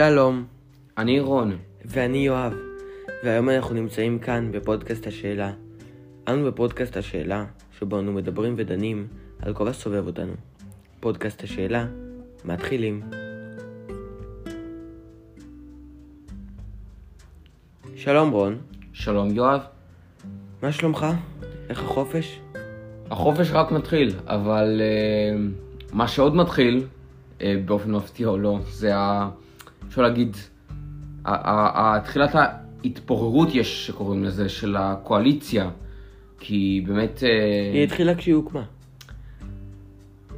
שלום, אני רון. ואני יואב, והיום אנחנו נמצאים כאן בפודקאסט השאלה. אנו בפודקאסט השאלה, שבו אנו מדברים ודנים על כל הסובב אותנו. פודקאסט השאלה, מתחילים. שלום רון, שלום יואב. מה שלומך? איך החופש? החופש רק מתחיל, אבל uh, מה שעוד מתחיל, uh, באופן מפתיע או לא, זה ה... אפשר להגיד, תחילת ההתפוררות יש שקוראים לזה, של הקואליציה. כי באמת... uh, היא התחילה כשהיא הוקמה.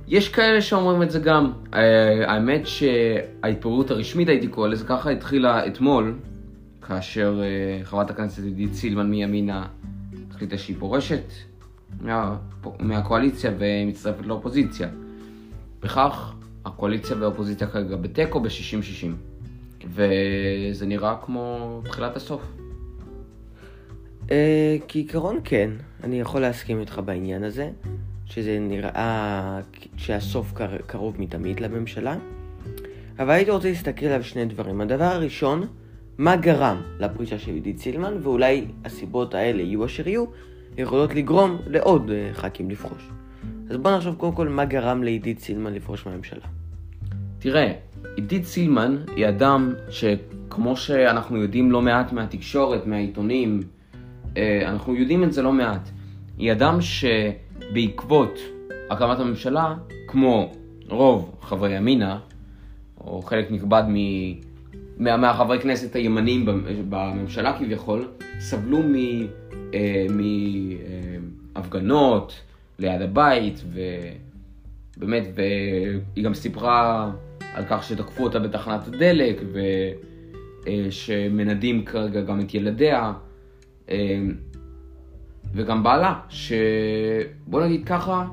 יש כאלה שאומרים את זה גם. Uh, האמת שההתפוררות הרשמית, הייתי קורא לזה ככה, התחילה אתמול, כאשר uh, חברת הכנסת עידית סילמן מימינה החליטה שהיא פורשת מה, מהקואליציה ומצטרפת לאופוזיציה. בכך הקואליציה והאופוזיציה כרגע בתיקו ב-60-60. וזה נראה כמו תחילת הסוף. אה, כעיקרון כן, אני יכול להסכים איתך בעניין הזה, שזה נראה שהסוף קר- קרוב מתמיד לממשלה, אבל הייתי רוצה להסתכל על שני דברים. הדבר הראשון, מה גרם לפרישה של עידית סילמן, ואולי הסיבות האלה יהיו אשר יהיו, יכולות לגרום לעוד אה, ח"כים לפרוש. אז בוא נחשוב קודם כל מה גרם לעידית סילמן לפרוש מהממשלה. תראה, עידית סילמן היא אדם שכמו שאנחנו יודעים לא מעט מהתקשורת, מהעיתונים, אה, אנחנו יודעים את זה לא מעט. היא אדם שבעקבות הקמת הממשלה, כמו רוב חברי ימינה, או חלק נכבד מ... מה- מהחברי כנסת הימניים במ- בממשלה כביכול, סבלו מהפגנות ליד הבית, ובאמת, והיא גם סיפרה על כך שתקפו אותה בתחנת הדלק, ושמנדים כרגע גם את ילדיה, אה, וגם בעלה, שבוא נגיד ככה,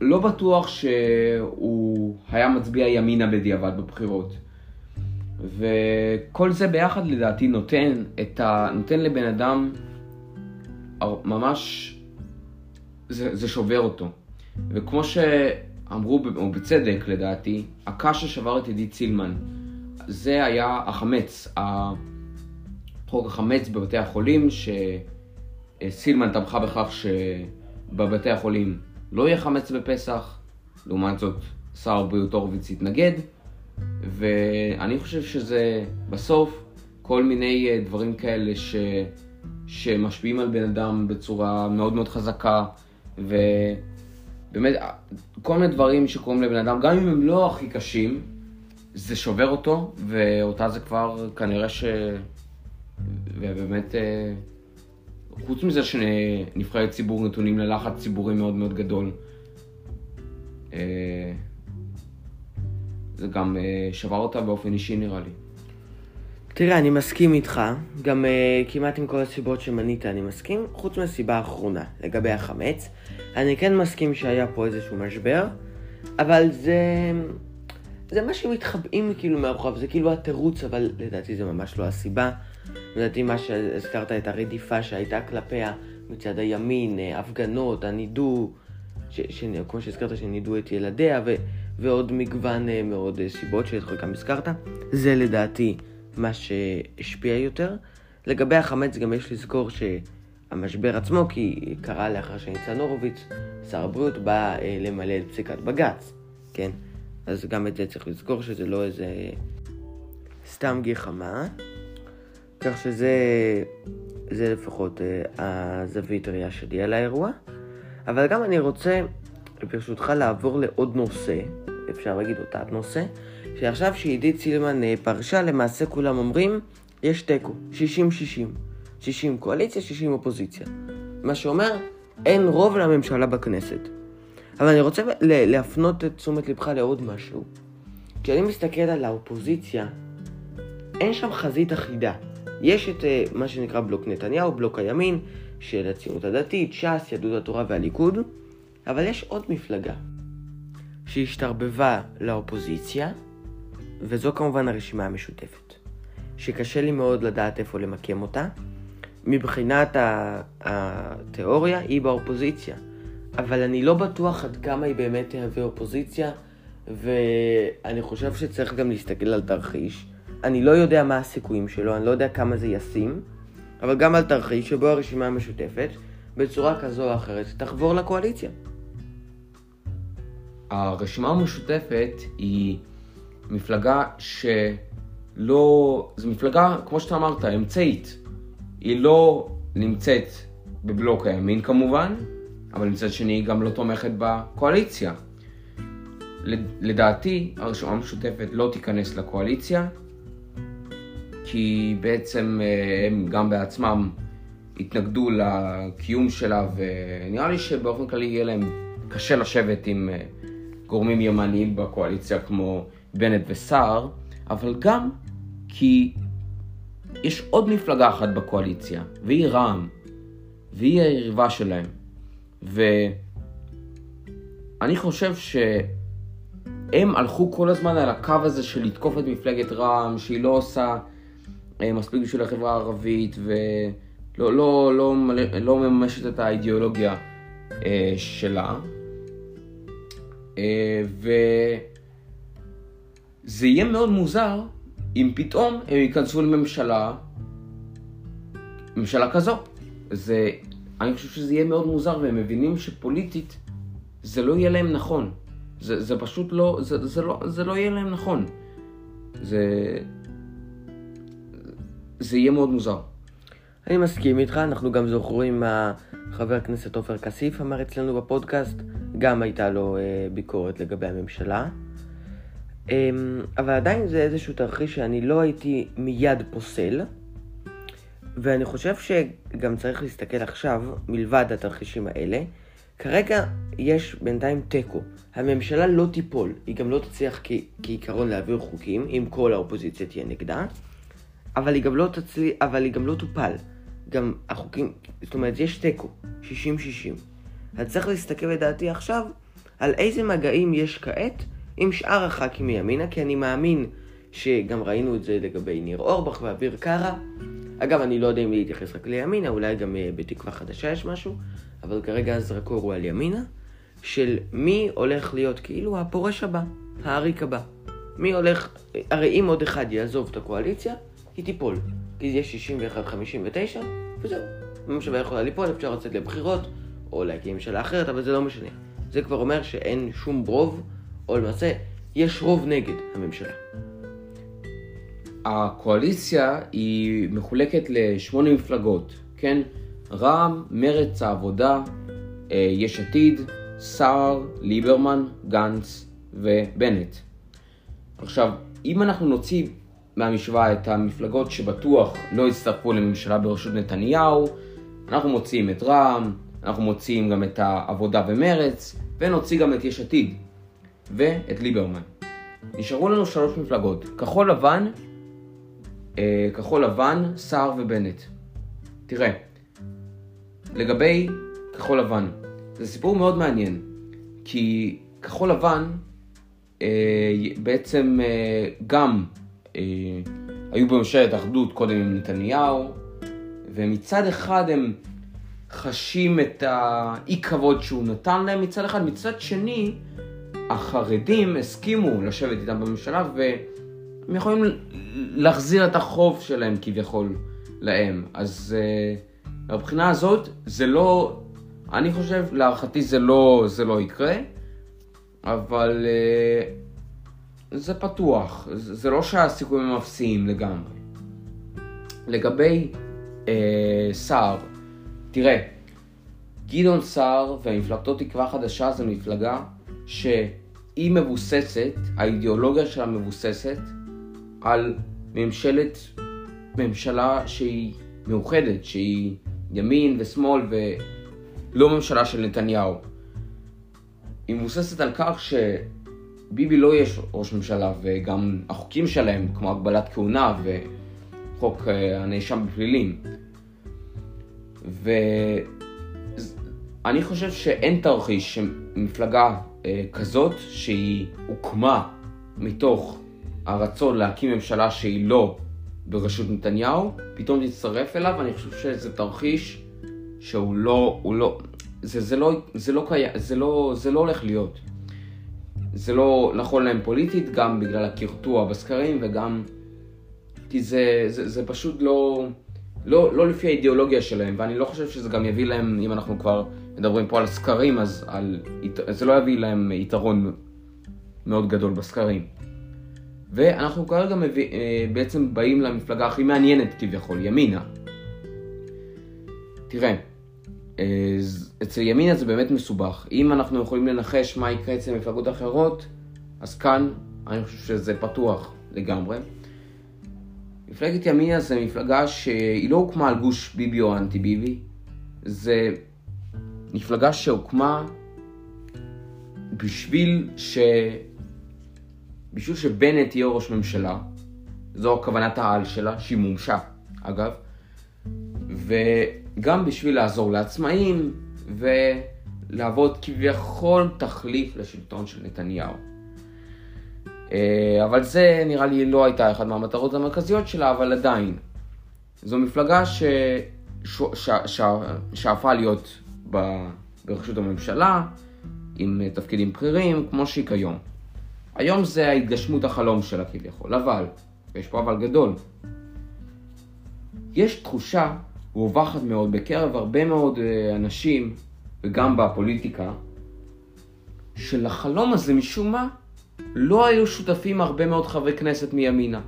לא בטוח שהוא היה מצביע ימינה בדיעבד בבחירות. וכל זה ביחד לדעתי נותן, ה... נותן לבן אדם ממש, זה, זה שובר אותו. וכמו שאמרו, ב- או בצדק לדעתי, הקש ששבר את עידית סילמן, זה היה החמץ, חוק החמץ בבתי החולים, שסילמן תמכה בכך שבבתי החולים לא יהיה חמץ בפסח, לעומת זאת שר הבריאות הורוביץ התנגד, ואני חושב שזה בסוף כל מיני אה, דברים כאלה ש... שמשפיעים על בן אדם בצורה מאוד מאוד חזקה, ובאמת אה, כל מיני דברים שקורים לבן אדם, גם אם הם לא הכי קשים, זה שובר אותו, ואותה זה כבר כנראה ש... ובאמת, אה, חוץ מזה שנבחרי ציבור נתונים ללחץ ציבורי מאוד מאוד גדול, אה, זה גם אה, שבר אותה באופן אישי נראה לי. תראה, אני מסכים איתך, גם uh, כמעט עם כל הסיבות שמנית אני מסכים, חוץ מהסיבה האחרונה, לגבי החמץ. אני כן מסכים שהיה פה איזשהו משבר, אבל זה... זה מה שמתחבאים כאילו מאחוריו, זה כאילו התירוץ, אבל לדעתי זה ממש לא הסיבה. לדעתי מה שהזכרת את הרדיפה שהייתה כלפיה מצד הימין, אה, הפגנות, הנידו, ש, ש, כמו שהזכרת, שנידו את ילדיה, ו, ועוד מגוון אה, מאוד סיבות שאת חלקם הזכרת. זה לדעתי מה שהשפיע יותר. לגבי החמץ גם יש לזכור שהמשבר עצמו, כי קרה לאחר שניצן הורוביץ, שר הבריאות, בא אה, למלא את פסיקת בג"ץ, כן? אז גם את זה צריך לזכור שזה לא איזה סתם גחמה. כך שזה זה לפחות אה, הזווית ראייה שלי על האירוע. אבל גם אני רוצה, ברשותך, לעבור לעוד נושא, אפשר להגיד אותה נושא, שעכשיו שעידית סילמן אה, פרשה, למעשה כולם אומרים, יש תיקו, 60-60. 60 קואליציה, 60 אופוזיציה. מה שאומר, אין רוב לממשלה בכנסת. אבל אני רוצה להפנות את תשומת לבך לעוד משהו. כשאני מסתכל על האופוזיציה, אין שם חזית אחידה. יש את uh, מה שנקרא בלוק נתניהו, בלוק הימין, של הציונות הדתית, ש"ס, יהדות התורה והליכוד, אבל יש עוד מפלגה שהשתרבבה לאופוזיציה, וזו כמובן הרשימה המשותפת, שקשה לי מאוד לדעת איפה למקם אותה. מבחינת התיאוריה היא באופוזיציה, אבל אני לא בטוח עד כמה היא באמת תהווה אופוזיציה ואני חושב שצריך גם להסתכל על תרחיש. אני לא יודע מה הסיכויים שלו, אני לא יודע כמה זה ישים, אבל גם על תרחיש שבו הרשימה המשותפת, בצורה כזו או אחרת, תחבור לקואליציה. הרשימה המשותפת היא מפלגה שלא... זו מפלגה, כמו שאתה אמרת, אמצעית. היא לא נמצאת בבלוק הימין כמובן, אבל מצד שני היא גם לא תומכת בקואליציה. לדעתי, הרשימה המשותפת לא תיכנס לקואליציה, כי בעצם אה, הם גם בעצמם התנגדו לקיום שלה, ונראה לי שבאופן כללי יהיה להם קשה לשבת עם אה, גורמים ימניים בקואליציה כמו בנט וסער, אבל גם כי יש עוד מפלגה אחת בקואליציה, והיא רע"מ, והיא היריבה שלהם. ואני חושב שהם הלכו כל הזמן על הקו הזה של לתקוף את מפלגת רע"מ, שהיא לא עושה אה, מספיק בשביל החברה הערבית, ולא לא, לא, לא, לא מממשת את האידיאולוגיה אה, שלה. אה, וזה יהיה מאוד מוזר אם פתאום הם ייכנסו לממשלה, ממשלה כזו. זה, אני חושב שזה יהיה מאוד מוזר, והם מבינים שפוליטית זה לא יהיה להם נכון. זה, זה פשוט לא זה, זה לא, זה לא יהיה להם נכון. זה, זה יהיה מאוד מוזר. אני מסכים איתך, אנחנו גם זוכרים מה חבר הכנסת עופר כסיף אמר אצלנו בפודקאסט, גם הייתה לו אה, ביקורת לגבי הממשלה. אה, אבל עדיין זה איזשהו תרחיש שאני לא הייתי מיד פוסל, ואני חושב שגם צריך להסתכל עכשיו, מלבד התרחישים האלה, כרגע יש בינתיים תיקו. הממשלה לא תיפול, היא גם לא תצליח כ- כעיקרון להעביר חוקים, אם כל האופוזיציה תהיה נגדה, אבל היא גם לא, תצליח, אבל היא גם לא תופל. גם החוקים, זאת אומרת, יש תיקו, 60-60. אז צריך להסתכל לדעתי עכשיו על איזה מגעים יש כעת עם שאר הח"כים מימינה, כי אני מאמין שגם ראינו את זה לגבי ניר אורבך ואביר קארה. אגב, אני לא יודע אם להתייחס רק לימינה, אולי גם אה, בתקווה חדשה יש משהו, אבל כרגע הזרקור הוא על ימינה, של מי הולך להיות כאילו הפורש הבא, העריק הבא. מי הולך, הרי אם עוד אחד יעזוב את הקואליציה, היא תיפול. כי יש 61-59, וזהו. הממשלה יכולה ליפול, אפשר לצאת לבחירות, או להקים ממשלה אחרת, אבל זה לא משנה. זה כבר אומר שאין שום רוב, או למעשה, יש רוב נגד הממשלה. הקואליציה היא מחולקת לשמונה מפלגות, כן? רע"מ, מרצ, העבודה, אה, יש עתיד, סער, ליברמן, גנץ ובנט. עכשיו, אם אנחנו נוציא מהמשוואה את המפלגות שבטוח לא יצטרפו לממשלה בראשות נתניהו, אנחנו מוציאים את רע"מ, אנחנו מוציאים גם את העבודה ומרץ, ונוציא גם את יש עתיד ואת ליברמן. נשארו לנו שלוש מפלגות, כחול לבן, אה, כחול לבן, סער ובנט. תראה, לגבי כחול לבן, זה סיפור מאוד מעניין, כי כחול לבן אה, בעצם אה, גם אה, היו בממשלת אחדות קודם עם נתניהו, ומצד אחד הם חשים את האי כבוד שהוא נתן להם מצד אחד, מצד שני החרדים הסכימו לשבת איתם בממשלה והם יכולים להחזיר את החוב שלהם כביכול להם. אז uh, הזאת זה לא, אני חושב, להערכתי זה לא, זה לא יקרה, אבל uh, זה פתוח, זה לא שהסיכויים הם אפסיים לגמרי. לגבי uh, סער, תראה, גדעון סער ומפלגתו תקווה חדשה זו מפלגה שהיא מבוססת, האידיאולוגיה שלה מבוססת על ממשלת, ממשלה שהיא מאוחדת, שהיא ימין ושמאל ולא ממשלה של נתניהו. היא מבוססת על כך שביבי לא יהיה ראש ממשלה וגם החוקים שלהם, כמו הגבלת כהונה וחוק אה, הנאשם בפלילים. ואני חושב שאין תרחיש שמפלגה כזאת שהיא הוקמה מתוך הרצון להקים ממשלה שהיא לא בראשות נתניהו, פתאום תצטרף אליו, אני חושב שזה תרחיש שהוא לא, הוא לא, זה, זה לא, זה לא קיים, זה לא, זה לא הולך להיות. זה לא נכון להם פוליטית, גם בגלל הקרטוע בסקרים וגם כי זה, זה, זה פשוט לא, לא, לא לפי האידיאולוגיה שלהם, ואני לא חושב שזה גם יביא להם, אם אנחנו כבר מדברים פה על סקרים, אז על, זה לא יביא להם יתרון מאוד גדול בסקרים. ואנחנו כרגע מביא, אה, בעצם באים למפלגה הכי מעניינת כביכול, ימינה. תראה, אה, אצל ימינה זה באמת מסובך. אם אנחנו יכולים לנחש מה יקרה אצל מפלגות אחרות, אז כאן אני חושב שזה פתוח לגמרי. מפלגת ימינה זה מפלגה שהיא לא הוקמה על גוש ביבי או אנטי ביבי, זה מפלגה שהוקמה בשביל ש... בשביל שבנט יהיה ראש ממשלה, זו כוונת העל שלה, שהיא מומשה, אגב, וגם בשביל לעזור לעצמאים ולעבוד כביכול תחליף לשלטון של נתניהו. אה, אבל זה נראה לי לא הייתה אחת מהמטרות המרכזיות שלה, אבל עדיין. זו מפלגה ששאפה להיות בראשות הממשלה, עם תפקידים בכירים, כמו שהיא כיום. היום זה ההתגשמות החלום שלה כביכול, אבל, ויש פה אבל גדול, יש תחושה רווחת מאוד בקרב הרבה מאוד אה, אנשים, וגם בפוליטיקה, שלחלום הזה משום מה לא היו שותפים הרבה מאוד חברי כנסת מימינה.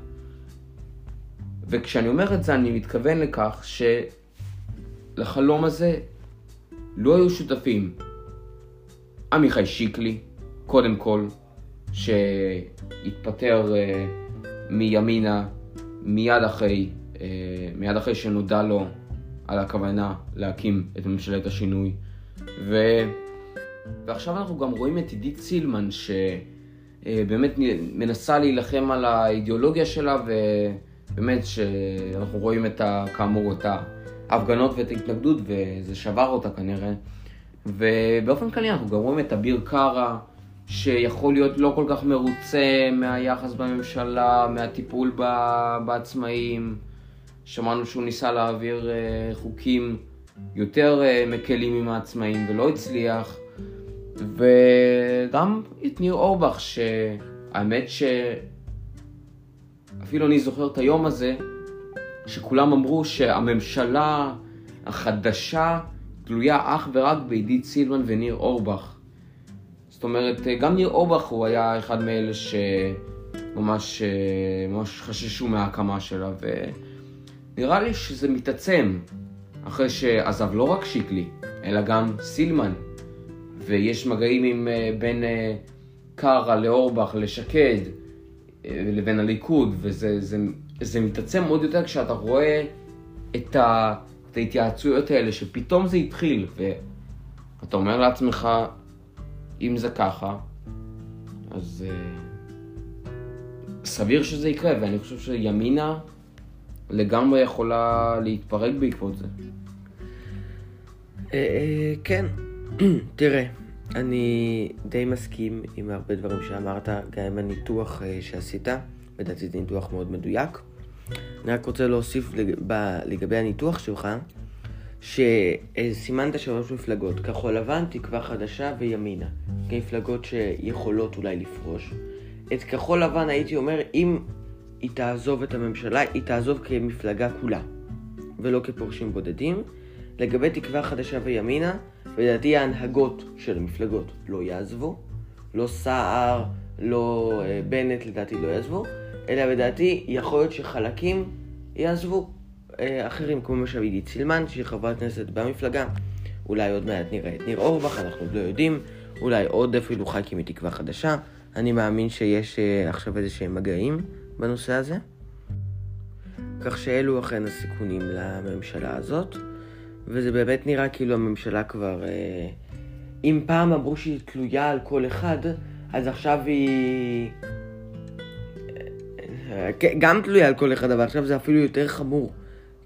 וכשאני אומר את זה אני מתכוון לכך שלחלום הזה לא היו שותפים עמיחי שיקלי, קודם כל, שהתפטר uh, מימינה מיד אחרי, uh, מיד אחרי שנודע לו על הכוונה להקים את ממשלת השינוי. ו... ועכשיו אנחנו גם רואים את עידית סילמן, שבאמת uh, מנסה להילחם על האידיאולוגיה שלה, ובאמת שאנחנו רואים את ה... כאמור את ההפגנות ואת ההתנגדות, וזה שבר אותה כנראה. ובאופן כללי אנחנו גם רואים את אביר קארה, שיכול להיות לא כל כך מרוצה מהיחס בממשלה, מהטיפול בעצמאים. שמענו שהוא ניסה להעביר uh, חוקים יותר uh, מקלים עם העצמאים ולא הצליח. וגם את ניר אורבך, שהאמת שאפילו אני זוכר את היום הזה, שכולם אמרו שהממשלה החדשה תלויה אך ורק בעידית סילמן וניר אורבך. זאת אומרת, גם ניר אורבך הוא היה אחד מאלה שממש ממש חששו מההקמה שלה, ונראה לי שזה מתעצם אחרי שעזב לא רק שיקלי, אלא גם סילמן, ויש מגעים עם אה, בין אה, קארה לאורבך לשקד אה, לבין הליכוד, וזה זה, זה מתעצם עוד יותר כשאתה רואה את, ה, את ההתייעצויות האלה, שפתאום זה התחיל, ואתה אומר לעצמך, אם זה ככה, אז uh, סביר שזה יקרה, ואני חושב שימינה לגמרי יכולה להתפרק בעקבות זה. Uh, כן, תראה, אני די מסכים עם הרבה דברים שאמרת, גם עם הניתוח uh, שעשית, לדעתי זה ניתוח מאוד מדויק. אני רק רוצה להוסיף לג... לגבי הניתוח שלך, שסימנת שלוש מפלגות, כחול לבן, תקווה חדשה וימינה. כמפלגות שיכולות אולי לפרוש. את כחול לבן הייתי אומר, אם היא תעזוב את הממשלה, היא תעזוב כמפלגה כולה, ולא כפורשים בודדים. לגבי תקווה חדשה וימינה, לדעתי ההנהגות של המפלגות לא יעזבו. לא סער, לא אה, בנט לדעתי לא יעזבו, אלא לדעתי יכול להיות שחלקים יעזבו. אה, אחרים, כמו למשל עידית סילמן, שהיא חברת כנסת במפלגה. אולי עוד מעט נראה את ניר אורבך, אנחנו עוד לא יודעים. אולי עוד אפילו ח"כים מתקווה חדשה. אני מאמין שיש uh, עכשיו איזה שהם מגעים בנושא הזה. כך שאלו אכן הסיכונים לממשלה הזאת. וזה באמת נראה כאילו הממשלה כבר... Uh, אם פעם אמרו שהיא תלויה על כל אחד, אז עכשיו היא... גם תלויה על כל אחד, אבל עכשיו זה אפילו יותר חמור.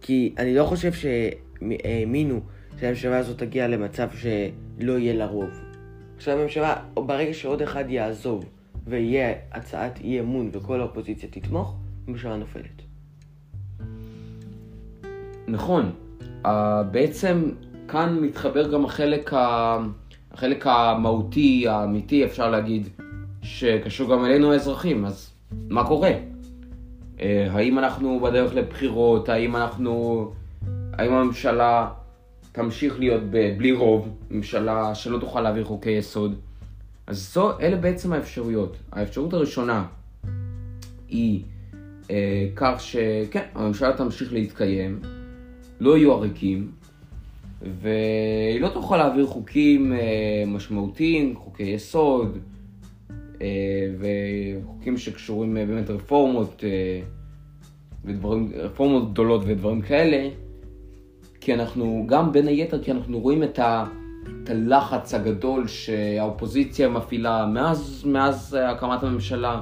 כי אני לא חושב שהאמינו שהממשלה הזאת תגיע למצב שלא יהיה לה רוב. עכשיו הממשלה, ברגע שעוד אחד יעזוב ויהיה הצעת אי אמון וכל האופוזיציה תתמוך, הממשלה נופלת. נכון. Uh, בעצם כאן מתחבר גם החלק, ה... החלק המהותי, האמיתי, אפשר להגיד, שקשור גם אלינו האזרחים, אז מה קורה? אה, האם אנחנו בדרך לבחירות? האם אנחנו... האם הממשלה תמשיך להיות ב... בלי רוב? ממשלה שלא תוכל להעביר חוקי יסוד? אז זו, אלה בעצם האפשרויות. האפשרות הראשונה היא אה, כך שכן, הממשלה תמשיך להתקיים, לא יהיו עריקים, והיא לא תוכל להעביר חוקים אה, משמעותיים, חוקי יסוד, אה, וחוקים שקשורים אה, באמת רפורמות, ודברים, רפורמות גדולות ודברים כאלה, כי אנחנו, גם בין היתר, כי אנחנו רואים את, ה, את הלחץ הגדול שהאופוזיציה מפעילה מאז, מאז הקמת הממשלה,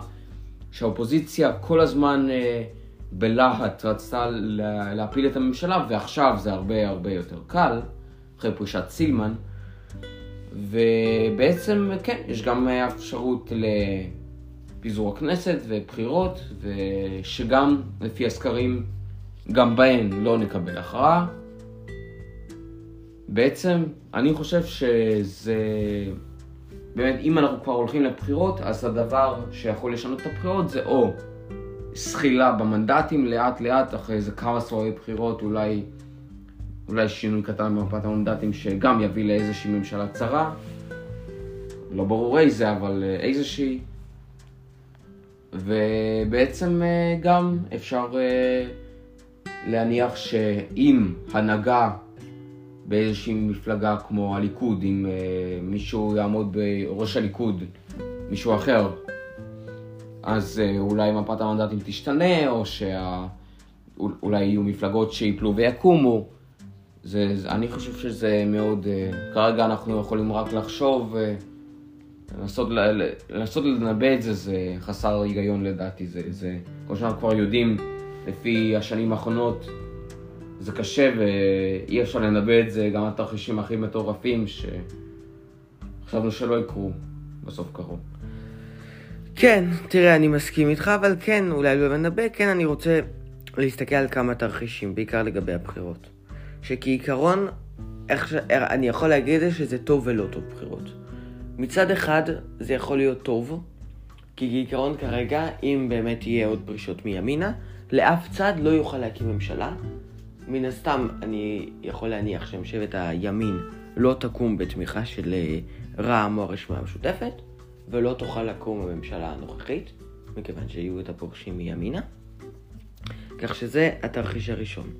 שהאופוזיציה כל הזמן אה, בלהט רצתה להפיל את הממשלה, ועכשיו זה הרבה הרבה יותר קל, אחרי פרישת סילמן. ובעצם, כן, יש גם אפשרות לפיזור הכנסת ובחירות, ושגם לפי הסקרים, גם בהן לא נקבל הכרעה. בעצם, אני חושב שזה... באמת, אם אנחנו כבר הולכים לבחירות, אז הדבר שיכול לשנות את הבחירות זה או זחילה במנדטים לאט לאט, אחרי איזה כמה סבבי בחירות, אולי, אולי שינוי קטן במפת המנדטים שגם יביא לאיזושהי ממשלה צרה. לא ברור איזה, אבל אה, איזושהי. ובעצם אה, גם אפשר אה, להניח שאם הנהגה באיזושהי מפלגה כמו הליכוד, אם מישהו יעמוד בראש הליכוד, מישהו אחר, אז אולי מפת המנדטים תשתנה, או שאולי יהיו מפלגות שיפלו ויקומו. זה, אני חושב שזה מאוד, כרגע אנחנו יכולים רק לחשוב לנסות, לנסות לנבא את זה, זה חסר היגיון לדעתי. זה, זה, כמו שאנחנו כבר יודעים, לפי השנים האחרונות, זה קשה ואי אפשר לנבא את זה, גם התרחישים הכי מטורפים שחשבנו שלא יקרו בסוף קרו. כן, תראה, אני מסכים איתך, אבל כן, אולי לא לנבא, כן, אני רוצה להסתכל על כמה תרחישים, בעיקר לגבי הבחירות. שכעיקרון, איך ש... אני יכול להגיד שזה טוב ולא טוב בחירות. מצד אחד זה יכול להיות טוב, כי בעיקרון כרגע, אם באמת יהיה עוד פרישות מימינה, לאף צד לא יוכל להקים ממשלה. מן הסתם, אני יכול להניח שממשלת הימין לא תקום בתמיכה של אה, רע"מ או הרשימה המשותפת, ולא תוכל לקום הממשלה הנוכחית, מכיוון שיהיו את הפורשים מימינה. כך שזה התרחיש הראשון.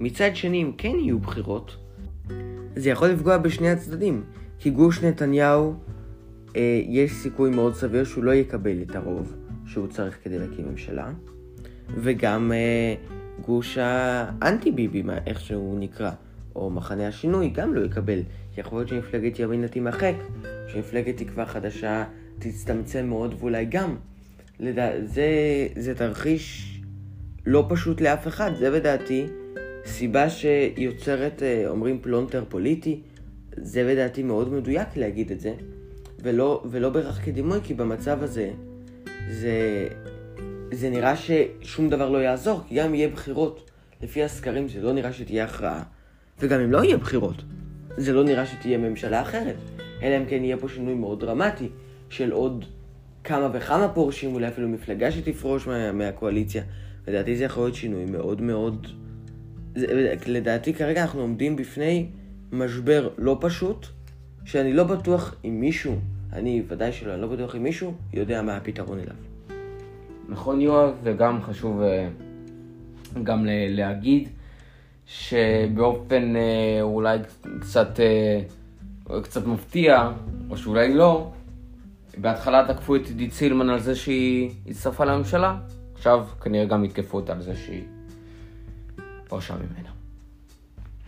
מצד שני, אם כן יהיו בחירות, זה יכול לפגוע בשני הצדדים, כי גוש נתניהו אה, יש סיכוי מאוד סביר שהוא לא יקבל את הרוב שהוא צריך כדי להקים ממשלה, וגם אה, גוש האנטי ביבי, איך שהוא נקרא, או מחנה השינוי, גם לא יקבל. יכול להיות שמפלגת ימינה תימחק, שמפלגת תקווה חדשה תצטמצם מאוד ואולי גם. לדע... זה, זה תרחיש לא פשוט לאף אחד, זה בדעתי סיבה שיוצרת, אה, אומרים פלונטר פוליטי, זה בדעתי מאוד מדויק להגיד את זה. ולא, ולא בהכרח כדימוי, כי במצב הזה זה, זה נראה ששום דבר לא יעזור, כי גם אם יהיה בחירות, לפי הסקרים זה לא נראה שתהיה הכרעה, וגם אם לא יהיה בחירות, זה לא נראה שתהיה ממשלה אחרת, אלא אם כן יהיה פה שינוי מאוד דרמטי של עוד כמה וכמה פורשים, אולי אפילו מפלגה שתפרוש מה, מהקואליציה. לדעתי זה יכול להיות שינוי מאוד מאוד... זה, לדעתי כרגע אנחנו עומדים בפני משבר לא פשוט, שאני לא בטוח אם מישהו, אני ודאי שלא, אני לא בטוח אם מישהו יודע מה הפתרון אליו. נכון יואב, וגם חשוב אה, גם להגיד שבאופן אה, אולי קצת, אה, קצת מפתיע, או שאולי לא, בהתחלה תקפו את עידית סילמן על זה שהיא הצטרפה לממשלה, עכשיו כנראה גם יתקפו אותה על זה שהיא פרשה ממנה.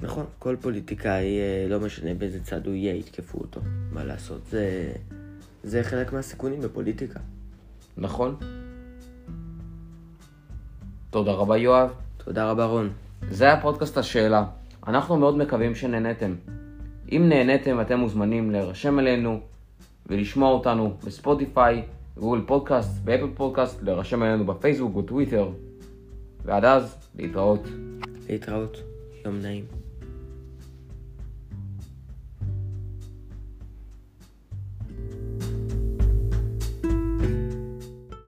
נכון, כל פוליטיקאי, אה, לא משנה באיזה צד הוא יהיה, יתקפו אותו. מה לעשות, זה, זה חלק מהסיכונים בפוליטיקה. נכון. תודה רבה יואב. תודה רבה רון. זה היה פודקאסט השאלה. אנחנו מאוד מקווים שנהנתם. אם נהנתם אתם מוזמנים להירשם אלינו ולשמוע אותנו בספוטיפיי, גוגל פודקאסט, באפל פודקאסט, להירשם אלינו בפייסבוק וטוויטר. ועד אז, להתראות. להתראות. יום נעים.